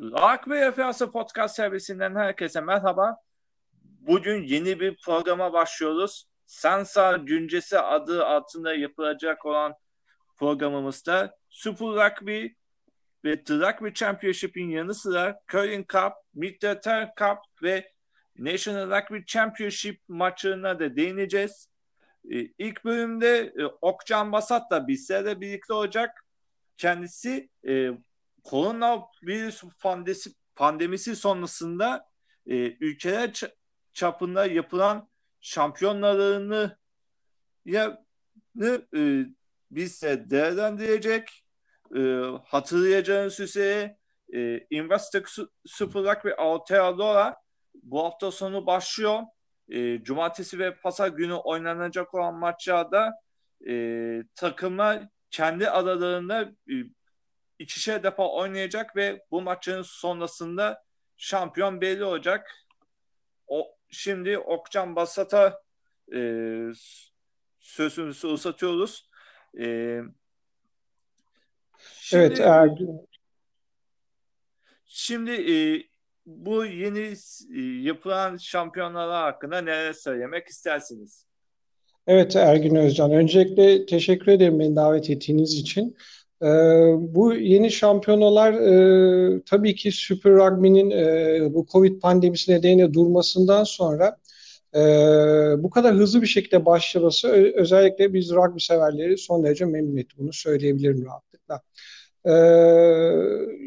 Rock ve Referanslı Podcast servisinden herkese merhaba. Bugün yeni bir programa başlıyoruz. Sansa Güncesi adı altında yapılacak olan programımızda Super Rugby ve The Rugby Championship'in yanı sıra Curling Cup, Midwestern Cup ve National Rugby Championship maçlarına da değineceğiz. Ee, ilk bölümde e, Okcan Basat da bizlerle birlikte olacak. Kendisi e, koronavirüs pandemisi, pandemisi sonrasında e, ülkeler çapında yapılan şampiyonlarını ya e, bizse değerlendirecek. E, hatırlayacağınız üzere e, Investec Super ve Aotearoa bu hafta sonu başlıyor. E, cumartesi ve pazar günü oynanacak olan maçlarda e, takımlar kendi aralarında e, ikişer defa oynayacak ve bu maçın sonrasında şampiyon belli olacak. O şimdi Okcan Basat'a e, sözümüzü uzatıyoruz. E, şimdi, evet Ergün. Şimdi e, bu yeni e, yapılan şampiyonlar hakkında neler söylemek istersiniz? Evet Ergün Özcan. Öncelikle teşekkür ederim beni davet ettiğiniz için. Ee, bu yeni şampiyonalar e, tabii ki Super Rugby'nin e, bu Covid pandemisi nedeniyle durmasından sonra e, bu kadar hızlı bir şekilde başlaması özellikle biz rugby severleri son derece memnun etti. Bunu söyleyebilirim rahatlıkla. Ee,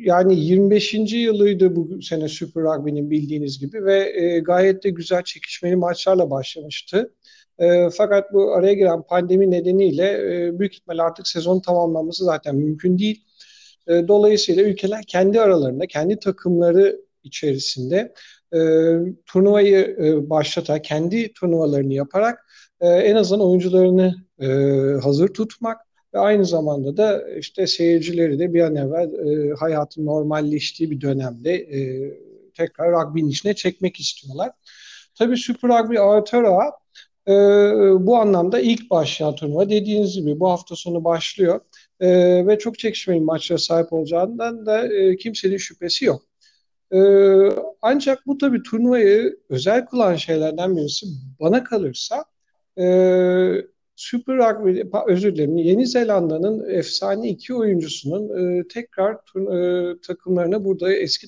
yani 25. yılıydı bu sene Super Rugby'nin bildiğiniz gibi ve e, gayet de güzel çekişmeli maçlarla başlamıştı. E, fakat bu araya giren pandemi nedeniyle e, büyük ihtimal artık sezon tamamlanması zaten mümkün değil. E, dolayısıyla ülkeler kendi aralarında, kendi takımları içerisinde e, turnuvayı e, başlatarak, kendi turnuvalarını yaparak e, en azından oyuncularını e, hazır tutmak ve aynı zamanda da işte seyircileri de bir an evvel e, hayatın normalleştiği bir dönemde e, tekrar rugby'nin içine çekmek istiyorlar. Tabii Super Rugby Aotearoa e, bu anlamda ilk başlayan turnuva dediğiniz gibi bu hafta sonu başlıyor e, ve çok çekişmeli maçlara sahip olacağından da e, kimsenin şüphesi yok. E, ancak bu tabii turnuvayı özel kılan şeylerden birisi bana kalırsa e, Super Rugby, özür dilerim, Yeni Zelanda'nın efsane iki oyuncusunun e, tekrar e, takımlarına burada eski,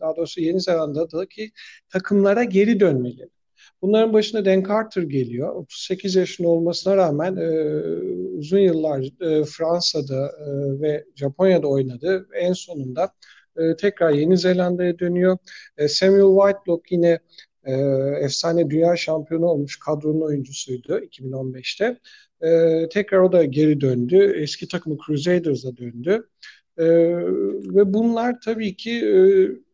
daha doğrusu Yeni Zelanda'daki takımlara geri dönmeleri. Bunların başında Dan Carter geliyor. 38 yaşında olmasına rağmen e, uzun yıllar e, Fransa'da e, ve Japonya'da oynadı. En sonunda e, tekrar Yeni Zelanda'ya dönüyor. E, Samuel Whitelock yine e, efsane dünya şampiyonu olmuş kadronun oyuncusuydu 2015'te. E, tekrar o da geri döndü. Eski takımı Crusaders'a döndü. E, ve bunlar tabii ki e,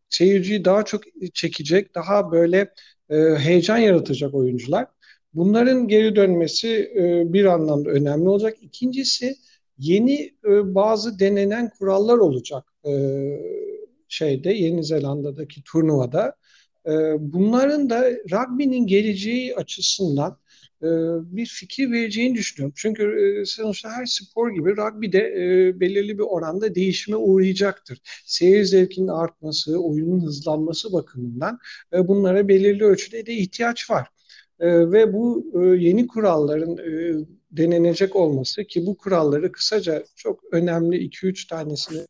seyirciyi daha çok çekecek, daha böyle e, heyecan yaratacak oyuncular. Bunların geri dönmesi e, bir anlamda önemli olacak. İkincisi yeni e, bazı denenen kurallar olacak e, şeyde Yeni Zelanda'daki turnuvada. E, bunların da rugby'nin geleceği açısından bir fikir vereceğini düşünüyorum. Çünkü e, sonuçta her spor gibi rugby de e, belirli bir oranda değişime uğrayacaktır. Seyir zevkinin artması, oyunun hızlanması bakımından bunlara belirli ölçüde de ihtiyaç var. Ve bu yeni kuralların denenecek olması ki bu kuralları kısaca çok önemli 2-3 tanesini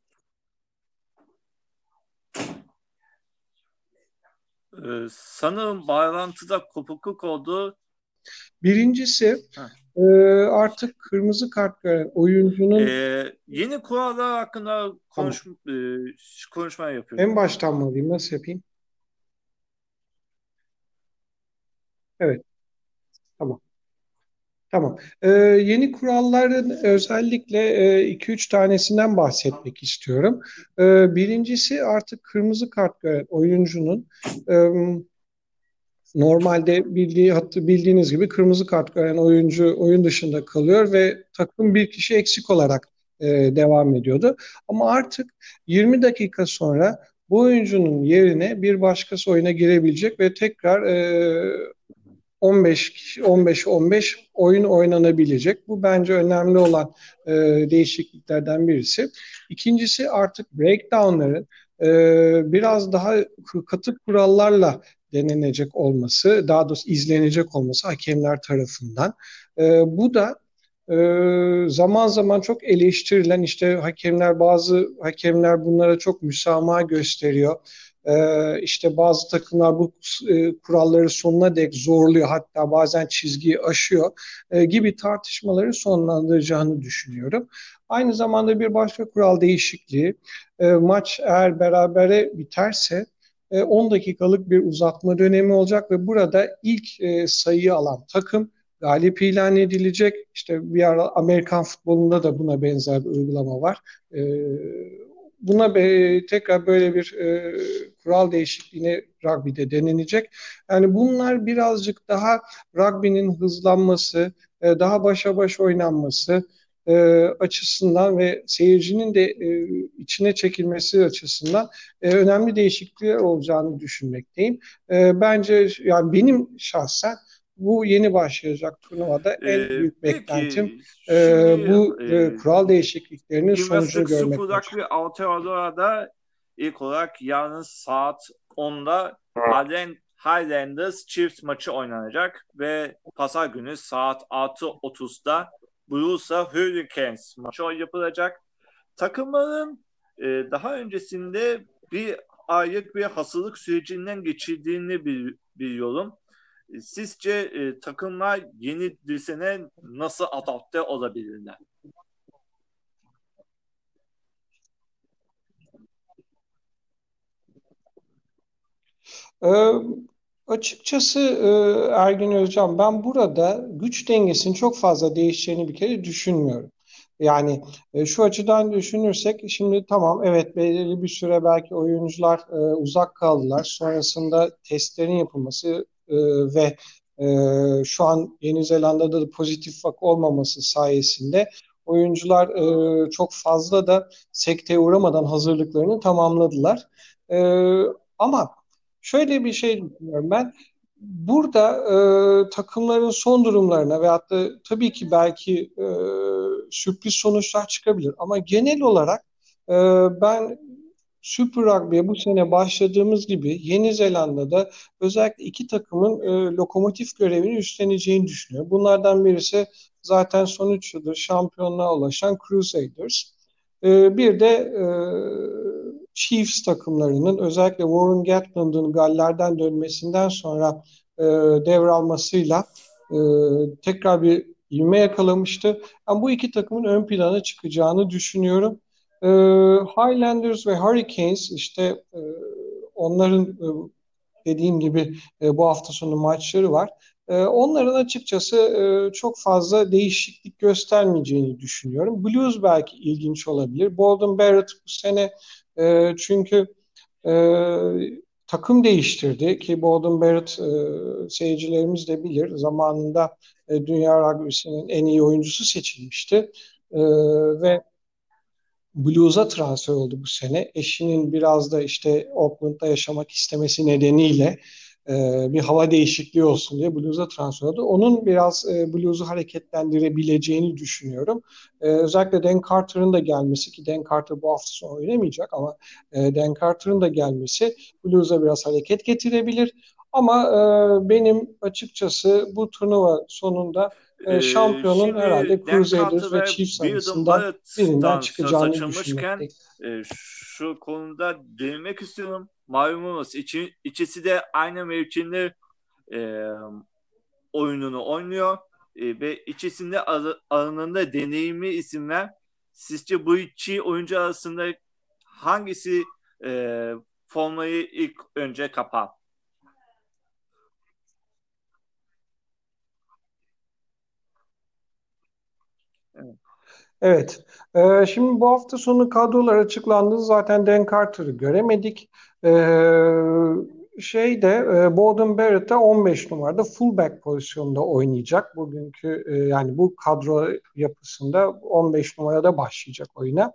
sanırım bağlantıda kopukluk oldu. Birincisi e, artık kırmızı kart gören oyuncunun ee, yeni kurallar hakkında konuş, tamam. e, konuşma yapıyorum. En baştan mı alayım? Nasıl yapayım? Evet. Tamam. Tamam. Ee, yeni kuralların özellikle 2-3 e, tanesinden bahsetmek istiyorum. Ee, birincisi artık kırmızı kart gören oyuncunun e, normalde bildiği hattı bildiğiniz gibi kırmızı kart gören oyuncu oyun dışında kalıyor ve takım bir kişi eksik olarak e, devam ediyordu. Ama artık 20 dakika sonra bu oyuncunun yerine bir başkası oyuna girebilecek ve tekrar e, 15 15 15 oyun oynanabilecek. Bu bence önemli olan e, değişikliklerden birisi. İkincisi artık breakdownların e, biraz daha katı kurallarla denenecek olması, daha doğrusu izlenecek olması hakemler tarafından. E, bu da e, zaman zaman çok eleştirilen işte hakemler bazı hakemler bunlara çok müsamaha gösteriyor. E, işte bazı takımlar bu e, kuralları sonuna dek zorluyor hatta bazen çizgiyi aşıyor e, gibi tartışmaları sonlandıracağını düşünüyorum. Aynı zamanda bir başka kural değişikliği e, maç eğer berabere biterse 10 e, dakikalık bir uzatma dönemi olacak ve burada ilk sayıyı alan takım galip ilan edilecek. İşte bir ara Amerikan futbolunda da buna benzer bir uygulama var. E, buna be, tekrar böyle bir e, kural değişikliğine rugby'de denenecek. Yani bunlar birazcık daha rugby'nin hızlanması, e, daha başa baş oynanması, e, açısından ve seyircinin de e, içine çekilmesi açısından e, önemli değişiklikler olacağını düşünmekteyim. E, bence yani benim şahsen bu yeni başlayacak turnuvada en ee, büyük peki, beklentim e, bu e, e, kural değişikliklerinin sonucunu görmek. Super bir Aotearoa'da ilk olarak yarın saat 10'da Allen Highlanders çift maçı oynanacak ve pazar günü saat 6.30'da Blues'a Hurricanes maçı yapılacak. Takımların e, daha öncesinde bir aylık bir hasılık sürecinden geçirdiğini bir, biliyorum. E, sizce e, takımlar yeni düzene nasıl adapte olabilirler? Ee, açıkçası e, Ergin Özcan ben burada güç dengesinin çok fazla değişeceğini bir kere düşünmüyorum. Yani e, şu açıdan düşünürsek şimdi tamam evet belirli bir süre belki oyuncular e, uzak kaldılar. Sonrasında testlerin yapılması e, ve e, şu an Yeni Zelanda'da da pozitif vak olmaması sayesinde oyuncular e, çok fazla da sekteye uğramadan hazırlıklarını tamamladılar. E, ama şöyle bir şey düşünüyorum ben. Burada e, takımların son durumlarına veyahut da tabii ki belki e, sürpriz sonuçlar çıkabilir. Ama genel olarak e, ben Super Rugby'ye bu sene başladığımız gibi Yeni Zelanda'da özellikle iki takımın e, lokomotif görevini üstleneceğini düşünüyorum. Bunlardan birisi zaten son üç yıldır şampiyonluğa ulaşan Crusaders. E, bir de e, Chiefs takımlarının özellikle Warren Gatland'ın Galler'den dönmesinden sonra e, devralmasıyla e, tekrar bir ivme yakalamıştı. Ben bu iki takımın ön plana çıkacağını düşünüyorum. E, Highlanders ve Hurricanes işte e, onların e, dediğim gibi e, bu hafta sonu maçları var. Onların açıkçası çok fazla değişiklik göstermeyeceğini düşünüyorum. Blues belki ilginç olabilir. Bolden Barrett bu sene çünkü takım değiştirdi ki Bolden Barrett seyircilerimiz de bilir. Zamanında Dünya Rugby'sinin en iyi oyuncusu seçilmişti. Ve Blues'a transfer oldu bu sene. Eşinin biraz da işte Oakland'da yaşamak istemesi nedeniyle e, bir hava değişikliği olsun diye Blues'a transfer oldu. Onun biraz e, Blues'u hareketlendirebileceğini düşünüyorum. E, özellikle Dan Carter'ın da gelmesi ki Dan Carter bu hafta sonu oynamayacak ama e, Dan Carter'ın da gelmesi Blues'a biraz hareket getirebilir. Ama e, benim açıkçası bu turnuva sonunda e, şampiyonun Şimdi herhalde Crusaders ve Chiefs arasından birinden çıkacağını düşünmekteyim. E, şu konuda değinmek istiyorum. Malumunuz içi, ikisi de aynı mevkinde e, oyununu oynuyor e, ve ikisinde alanında deneyimli isimler. Sizce bu iki oyuncu arasında hangisi e, formayı ilk önce kapar? Evet. Ee, şimdi bu hafta sonu kadrolar açıklandı. Zaten Dan Carter'ı göremedik. Ee, şeyde e, Bowden Barrett de 15 numarada fullback pozisyonunda oynayacak. Bugünkü e, yani bu kadro yapısında 15 numarada başlayacak oyuna.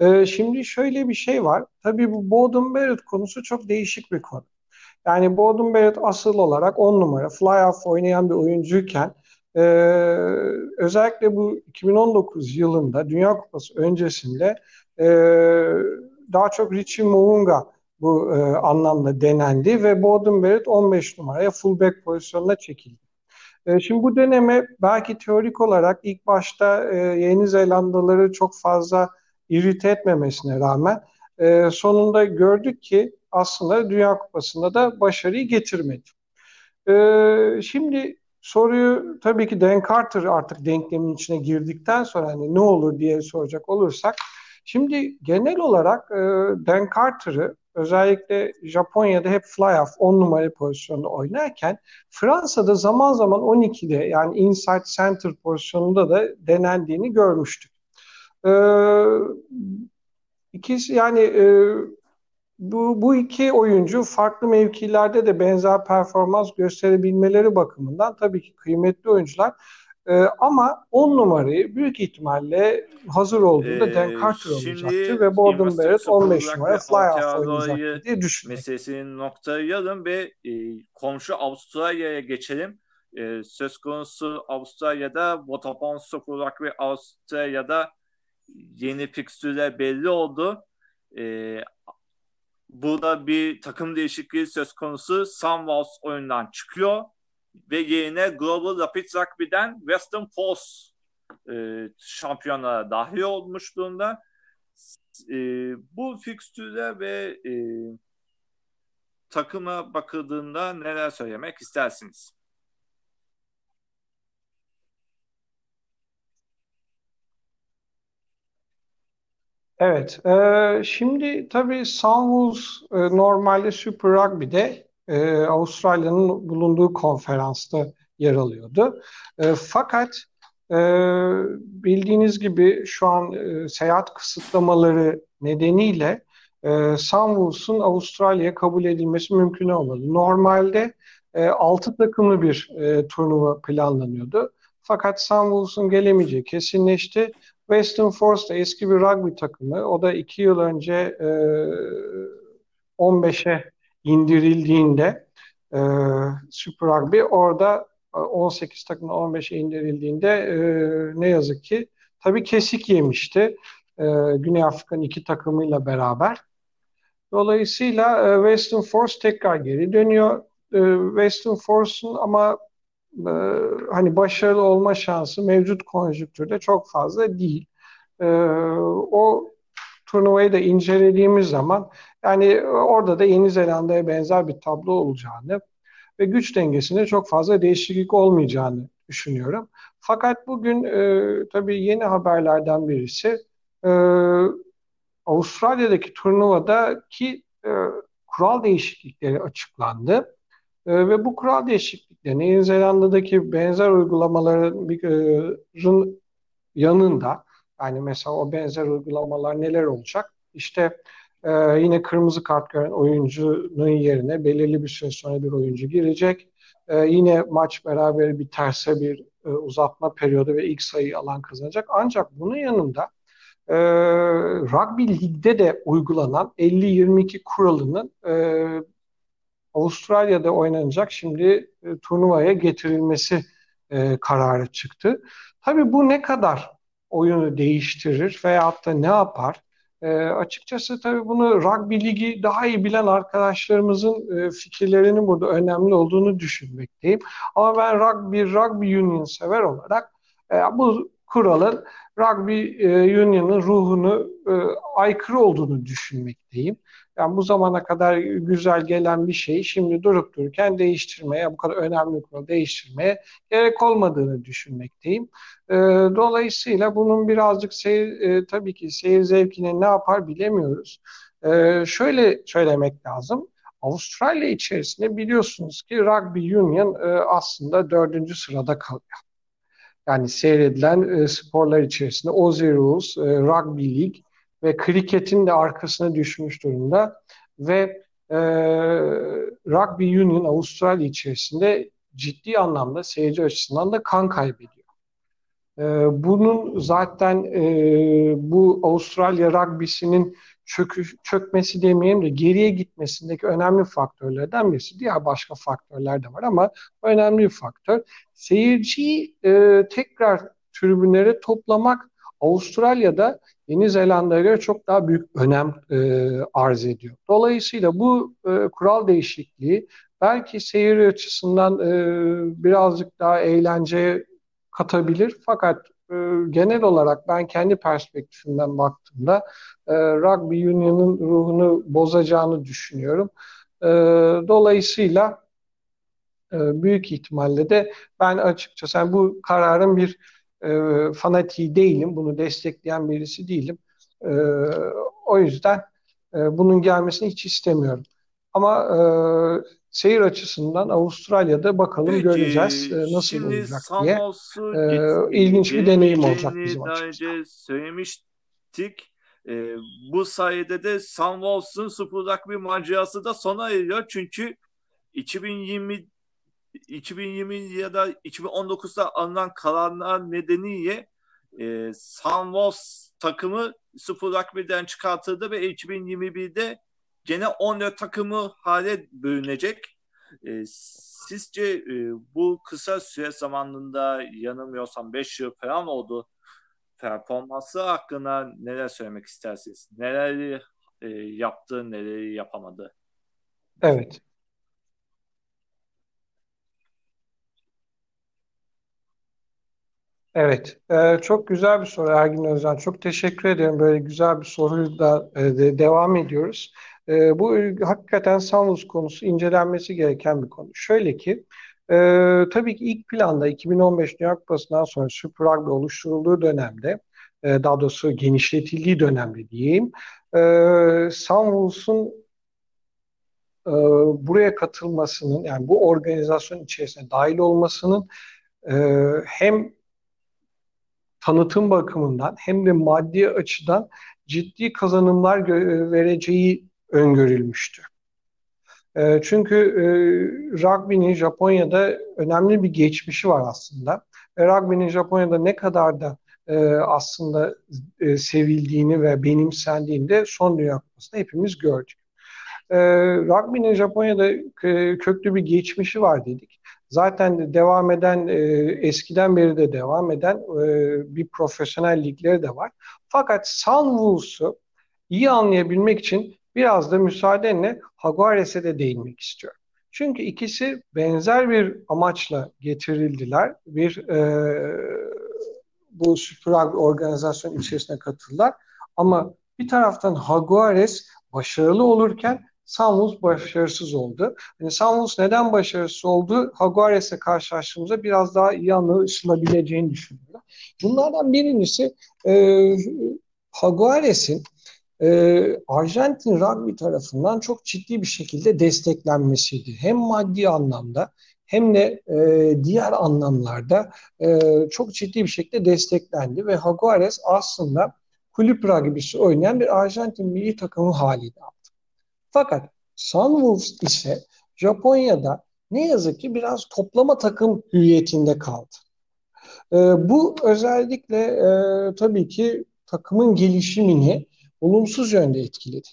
E, şimdi şöyle bir şey var. Tabii bu Bowden Barrett konusu çok değişik bir konu. Yani Bowden Barrett asıl olarak 10 numara fly-off oynayan bir oyuncuyken ee, özellikle bu 2019 yılında Dünya Kupası öncesinde e, daha çok Richie Mounga bu e, anlamda denendi ve Bowden Barrett 15 numaraya fullback pozisyonuna çekildi. E, şimdi bu deneme belki teorik olarak ilk başta e, Yeni Zelandalıları çok fazla irite etmemesine rağmen e, sonunda gördük ki aslında Dünya Kupası'nda da başarıyı getirmedi. E, şimdi soruyu tabii ki Dan Carter artık denklemin içine girdikten sonra hani ne olur diye soracak olursak şimdi genel olarak e, Dan Carter'ı özellikle Japonya'da hep fly-off 10 numara pozisyonda oynarken Fransa'da zaman zaman 12'de yani inside center pozisyonunda da denendiğini görmüştük. Ee, ikisi yani e, bu, bu iki oyuncu farklı mevkilerde de benzer performans gösterebilmeleri bakımından tabii ki kıymetli oyuncular. Ee, ama 10 numarayı büyük ihtimalle hazır olduğunda ee, Dan Carter olacaktı ve Borden Barrett 15 numara fly-off oynayacaktı diye düşünüyorum. Meselesini noktalayalım ve e, komşu Avustralya'ya geçelim. E, söz konusu Avustralya'da Vodafone Super ve Avustralya'da yeni fikstürler belli oldu. E, burada bir takım değişikliği söz konusu. Sunwolves oyundan çıkıyor ve yerine Global Rapids Rugby'den Western Force e, şampiyona dahil olmuş durumda. E, bu fikstüre ve e, takıma bakıldığında neler söylemek istersiniz? Evet, e, şimdi tabii Sunwolves e, normalde Super Rugby'de e, Avustralya'nın bulunduğu konferansta yer alıyordu. E, fakat e, bildiğiniz gibi şu an e, seyahat kısıtlamaları nedeniyle e, Sunwolves'un Avustralya'ya kabul edilmesi mümkün olmadı. Normalde e, 6 takımlı bir e, turnuva planlanıyordu. Fakat Sunwolves'un gelemeyeceği kesinleşti. Western Force da eski bir rugby takımı. O da iki yıl önce e, 15'e indirildiğinde e, Super Rugby orada 18 takımda 15'e indirildiğinde e, ne yazık ki tabii kesik yemişti. E, Güney Afrika'nın iki takımıyla beraber. Dolayısıyla e, Western Force tekrar geri dönüyor. E, Western Force'un ama e, hani başarılı olma şansı mevcut konjüktürde çok fazla değil. E, o turnuvayı da incelediğimiz zaman yani orada da Yeni Zelanda'ya benzer bir tablo olacağını ve güç dengesinde çok fazla değişiklik olmayacağını düşünüyorum. Fakat bugün e, tabii yeni haberlerden birisi e, Avustralya'daki turnuvadaki e, kural değişiklikleri açıklandı. E, ve bu kural değişiklikleri Yeni Zelanda'daki benzer uygulamaların bir, e, yanında yani mesela o benzer uygulamalar neler olacak? İşte e, yine kırmızı kart gören oyuncunun yerine belirli bir süre sonra bir oyuncu girecek. E, yine maç beraber bir terse bir e, uzatma periyodu ve ilk sayıyı alan kazanacak. Ancak bunun yanında e, rugby ligde de uygulanan 50-22 kuralının e, Avustralya'da oynanacak şimdi e, turnuvaya getirilmesi e, kararı çıktı. Tabii bu ne kadar oyunu değiştirir veyahut da ne yapar? E, açıkçası tabii bunu rugby ligi daha iyi bilen arkadaşlarımızın e, fikirlerinin burada önemli olduğunu düşünmekteyim. Ama ben rugby, rugby union sever olarak e, bu kuralın rugby e, union'ın ruhunu e, aykırı olduğunu düşünmekteyim. Yani bu zamana kadar güzel gelen bir şeyi şimdi durup dururken değiştirmeye, bu kadar önemli konu değiştirmeye gerek olmadığını düşünmekteyim. E, dolayısıyla bunun birazcık seyir, e, tabii ki seyir zevkine ne yapar bilemiyoruz. E, şöyle söylemek lazım. Avustralya içerisinde biliyorsunuz ki Rugby Union e, aslında dördüncü sırada kalıyor. Yani seyredilen e, sporlar içerisinde Aussie Rules, e, Rugby League ve kriketin de arkasına düşmüş durumda ve e, Rugby Union Avustralya içerisinde ciddi anlamda seyirci açısından da kan kaybediyor. E, bunun zaten e, bu Avustralya rugby'sinin çökü, çökmesi demeyeyim de geriye gitmesindeki önemli faktörlerden birisi. Diğer başka faktörler de var ama önemli bir faktör. Seyirciyi e, tekrar tribünlere toplamak Avustralya'da Yeni Zelanda'ya göre çok daha büyük önem e, arz ediyor. Dolayısıyla bu e, kural değişikliği belki seyir açısından e, birazcık daha eğlenceye katabilir. Fakat e, genel olarak ben kendi perspektifimden baktığımda e, Rugby Union'ın ruhunu bozacağını düşünüyorum. E, dolayısıyla e, büyük ihtimalle de ben açıkçası yani bu kararın bir e, fanatiği değilim. Bunu destekleyen birisi değilim. E, o yüzden e, bunun gelmesini hiç istemiyorum. Ama e, seyir açısından Avustralya'da bakalım Peki, göreceğiz e, nasıl şimdi olacak diye. E, ilginç bir deneyim olacak bizim açımızdan. söylemiştik. E, bu sayede de Sunwolves'un Super Rugby macerası da sona eriyor. Çünkü 2020 2020 ya da 2019'da alınan kararlar nedeniyle e, Sunwolves takımı Super Rugby'den çıkartıldı ve 2021'de gene 14 takımı hale bölünecek. E, sizce e, bu kısa süre zamanında yanılmıyorsam 5 yıl falan oldu performansı hakkında neler söylemek istersiniz? Neleri e, yaptı, neleri yapamadı? Evet. Evet, e, çok güzel bir soru Ergin Özcan. Çok teşekkür ederim. Böyle güzel bir soruyla e, de, devam ediyoruz. E, bu hakikaten Sanus konusu incelenmesi gereken bir konu. Şöyle ki, e, tabii ki ilk planda 2015 Dünya Kupası'ndan sonra Super Rugby oluşturulduğu dönemde, e, daha doğrusu genişletildiği dönemde diyeyim, e, Sunwolves'un e, buraya katılmasının, yani bu organizasyon içerisine dahil olmasının e, hem tanıtım bakımından hem de maddi açıdan ciddi kazanımlar vereceği öngörülmüştü. E, çünkü e, rugby'nin Japonya'da önemli bir geçmişi var aslında. E, rugby'nin Japonya'da ne kadar da e, aslında e, sevildiğini ve benimsendiğini de son Dünya Kupası'nda hepimiz gördük. E, rugby'nin Japonya'da e, köklü bir geçmişi var dedik. Zaten devam eden, e, eskiden beri de devam eden e, bir profesyonel ligleri de var. Fakat Sunwolves'u iyi anlayabilmek için biraz da müsaadenle Jaguares'e de değinmek istiyorum. Çünkü ikisi benzer bir amaçla getirildiler. Bir e, bu Super organizasyon içerisine katıldılar. Ama bir taraftan Jaguares başarılı olurken Samuels başarısız oldu. Yani Samuels neden başarısız oldu? Jaguares'e karşılaştığımızda biraz daha iyi anlaşılabileceğini düşünüyorum. Bunlardan birincisi e, Jaguares'in e, Arjantin rugby tarafından çok ciddi bir şekilde desteklenmesiydi. Hem maddi anlamda hem de e, diğer anlamlarda e, çok ciddi bir şekilde desteklendi ve Jaguares aslında kulüp rugbysi oynayan bir Arjantin milli takımı haliydi. Fakat Sunwolves ise Japonya'da ne yazık ki biraz toplama takım hüviyetinde kaldı. E, bu özellikle e, tabii ki takımın gelişimini olumsuz yönde etkiledi.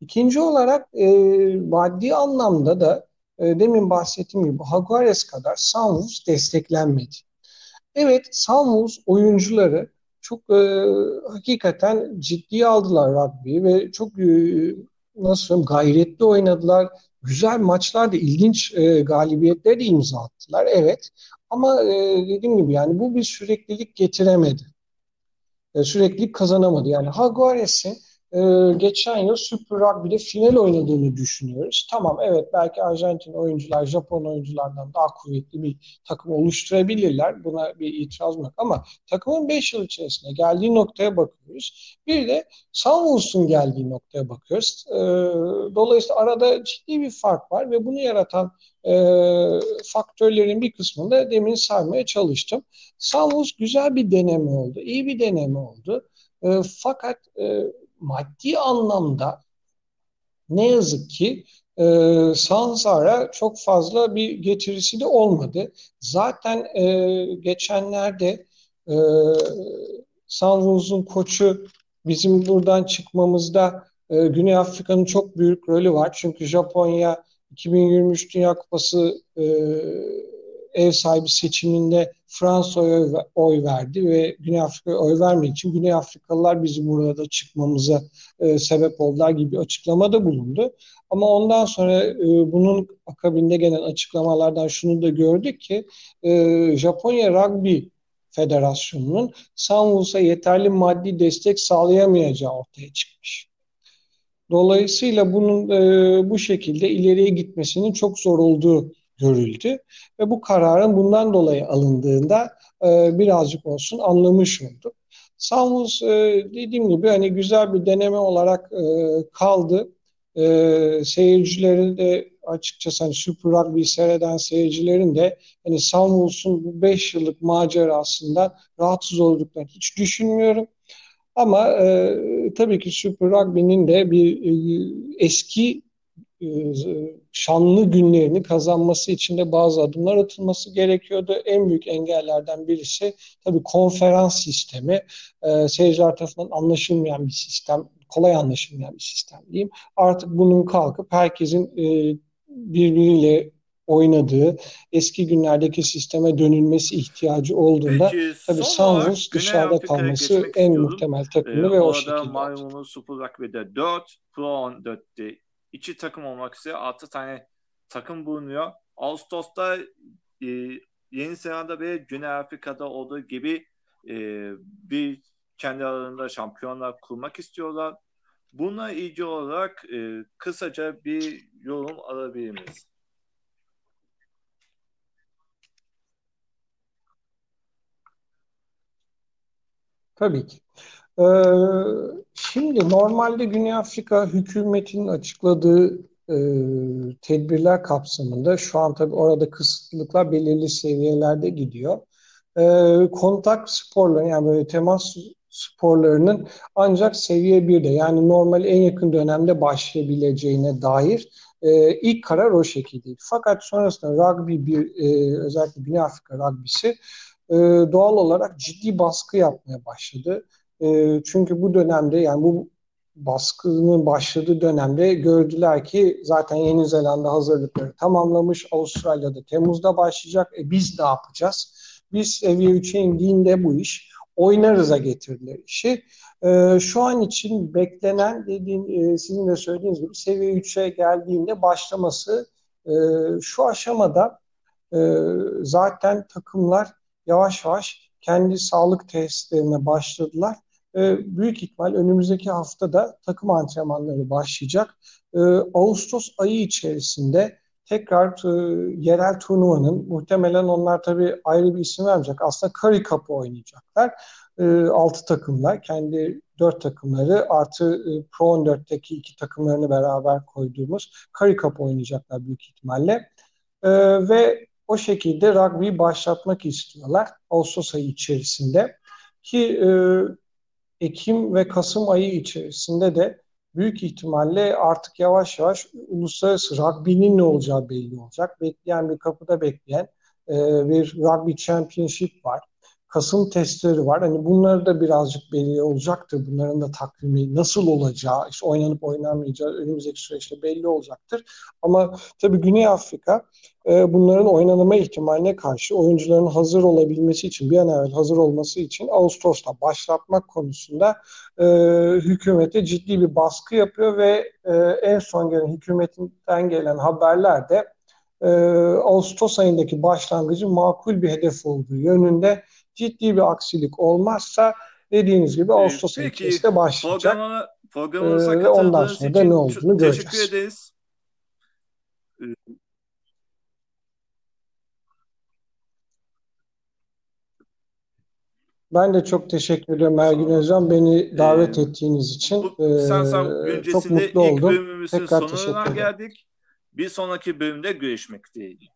İkinci olarak e, maddi anlamda da e, demin bahsettiğim gibi Jaguares kadar Sunwolves desteklenmedi. Evet Sunwolves oyuncuları çok e, hakikaten ciddiye aldılar rugby'yi ve çok e, nasıl söyleyeyim gayretli oynadılar. Güzel maçlarda ilginç e, galibiyetler de imza attılar. Evet. Ama e, dediğim gibi yani bu bir süreklilik getiremedi. E, süreklilik kazanamadı. Yani Jaguares'in e, geçen yıl Super Rugby'de final oynadığını düşünüyoruz. Tamam evet belki Arjantin oyuncular Japon oyunculardan daha kuvvetli bir takım oluşturabilirler. Buna bir itiraz yok ama takımın 5 yıl içerisinde geldiği noktaya bakıyoruz. Bir de Sunwolves'un geldiği noktaya bakıyoruz. E, dolayısıyla arada ciddi bir fark var ve bunu yaratan e, faktörlerin bir kısmını da demin saymaya çalıştım. Sunwolves güzel bir deneme oldu. iyi bir deneme oldu. E, fakat e, maddi anlamda ne yazık ki e, Sansar'a çok fazla bir getirisi de olmadı. Zaten e, geçenlerde e, Sunwolves'un koçu bizim buradan çıkmamızda e, Güney Afrika'nın çok büyük rolü var. Çünkü Japonya 2023 Dünya Kupası e, ev sahibi seçiminde Fransa'ya oy, verdi ve Güney Afrika'ya oy vermek için Güney Afrikalılar bizim burada çıkmamıza e, sebep oldular gibi açıklamada bulundu. Ama ondan sonra e, bunun akabinde gelen açıklamalardan şunu da gördük ki e, Japonya Rugby Federasyonu'nun Sanvus'a yeterli maddi destek sağlayamayacağı ortaya çıkmış. Dolayısıyla bunun e, bu şekilde ileriye gitmesinin çok zor olduğu görüldü ve bu kararın bundan dolayı alındığında e, birazcık olsun anlamış olduk. Sanvus e, dediğim gibi hani güzel bir deneme olarak e, kaldı. E, seyircilerin de açıkçası hani Super Rugby seyreden seyircilerin de hani Sanvus'un bu 5 yıllık macerasından rahatsız olduklarını hiç düşünmüyorum. Ama e, tabii ki Super Rugby'nin de bir e, eski şanlı günlerini kazanması için de bazı adımlar atılması gerekiyordu. En büyük engellerden birisi tabii konferans sistemi. E, seyirciler tarafından anlaşılmayan bir sistem, kolay anlaşılmayan bir sistem diyeyim. Artık bunun kalkıp herkesin e, birbiriyle oynadığı eski günlerdeki sisteme dönülmesi ihtiyacı olduğunda Peki, tabii Sanvus dışarıda kalması en muhtemel takımı ee, ve o şekilde. Maymun'un Super Rugby'de 4, Pro 14'te 2 takım olmak üzere 6 tane takım bulunuyor. Ağustos'ta e, Yeni Zelanda ve Güney Afrika'da olduğu gibi e, bir kendi aralarında şampiyonlar kurmak istiyorlar. Buna ilgili olarak e, kısaca bir yorum alabilir miyiz? Tabii ki. Ee, şimdi normalde Güney Afrika hükümetinin açıkladığı e, tedbirler kapsamında şu an tabii orada kısıtlılıklar belirli seviyelerde gidiyor. E, kontak sporları yani böyle temas sporlarının ancak seviye 1'de yani normal en yakın dönemde başlayabileceğine dair e, ilk karar o şekildeydi. Fakat sonrasında rugby bir e, özellikle Güney Afrika rugby'si e, doğal olarak ciddi baskı yapmaya başladı. E, çünkü bu dönemde yani bu baskının başladığı dönemde gördüler ki zaten Yeni Zelanda hazırlıkları tamamlamış. Avustralya'da Temmuz'da başlayacak. E biz ne yapacağız? Biz seviye 3'e indiğinde bu iş oynarız'a getirdiler işi. E, şu an için beklenen dediğin e, sizin de söylediğiniz gibi seviye 3'e geldiğinde başlaması e, şu aşamada e, zaten takımlar yavaş yavaş kendi sağlık testlerine başladılar. E, büyük ihtimal önümüzdeki hafta da takım antrenmanları başlayacak. E, Ağustos ayı içerisinde tekrar e, yerel turnuvanın muhtemelen onlar tabii ayrı bir isim vermeyecek. Aslında Curry Cup'ı oynayacaklar. E, 6 takımlar, kendi dört takımları artı e, Pro 14'teki iki takımlarını beraber koyduğumuz Curry Cup oynayacaklar büyük ihtimalle. Ve o şekilde rugby'yi başlatmak istiyorlar Ağustos ayı içerisinde. Ki e, Ekim ve Kasım ayı içerisinde de büyük ihtimalle artık yavaş yavaş uluslararası rugby'nin ne olacağı belli olacak. Bekleyen bir kapıda bekleyen e, bir rugby championship var. Kasım testleri var. Hani bunları da birazcık belli olacaktır. Bunların da takvimi nasıl olacağı, işte oynanıp oynanmayacağı önümüzdeki süreçte belli olacaktır. Ama tabii Güney Afrika e, bunların oynanma ihtimaline karşı oyuncuların hazır olabilmesi için, bir an evvel hazır olması için Ağustos'ta başlatmak konusunda e, hükümete ciddi bir baskı yapıyor ve e, en son gelen hükümetinden gelen haberler de e, Ağustos ayındaki başlangıcı makul bir hedef olduğu yönünde ciddi bir aksilik olmazsa dediğiniz gibi Ağustos ayı içerisinde başlayacak. Programa, programımıza ee, ve ondan sonra da ne olduğunu göreceğiz. Teşekkür ederiz. Ben de çok teşekkür ederim Ergün Özcan beni davet ee, ettiğiniz için. Bu, ee, çok mutlu oldum. Tekrar teşekkür ederim. geldik. Bir sonraki bölümde görüşmek dileğiyle.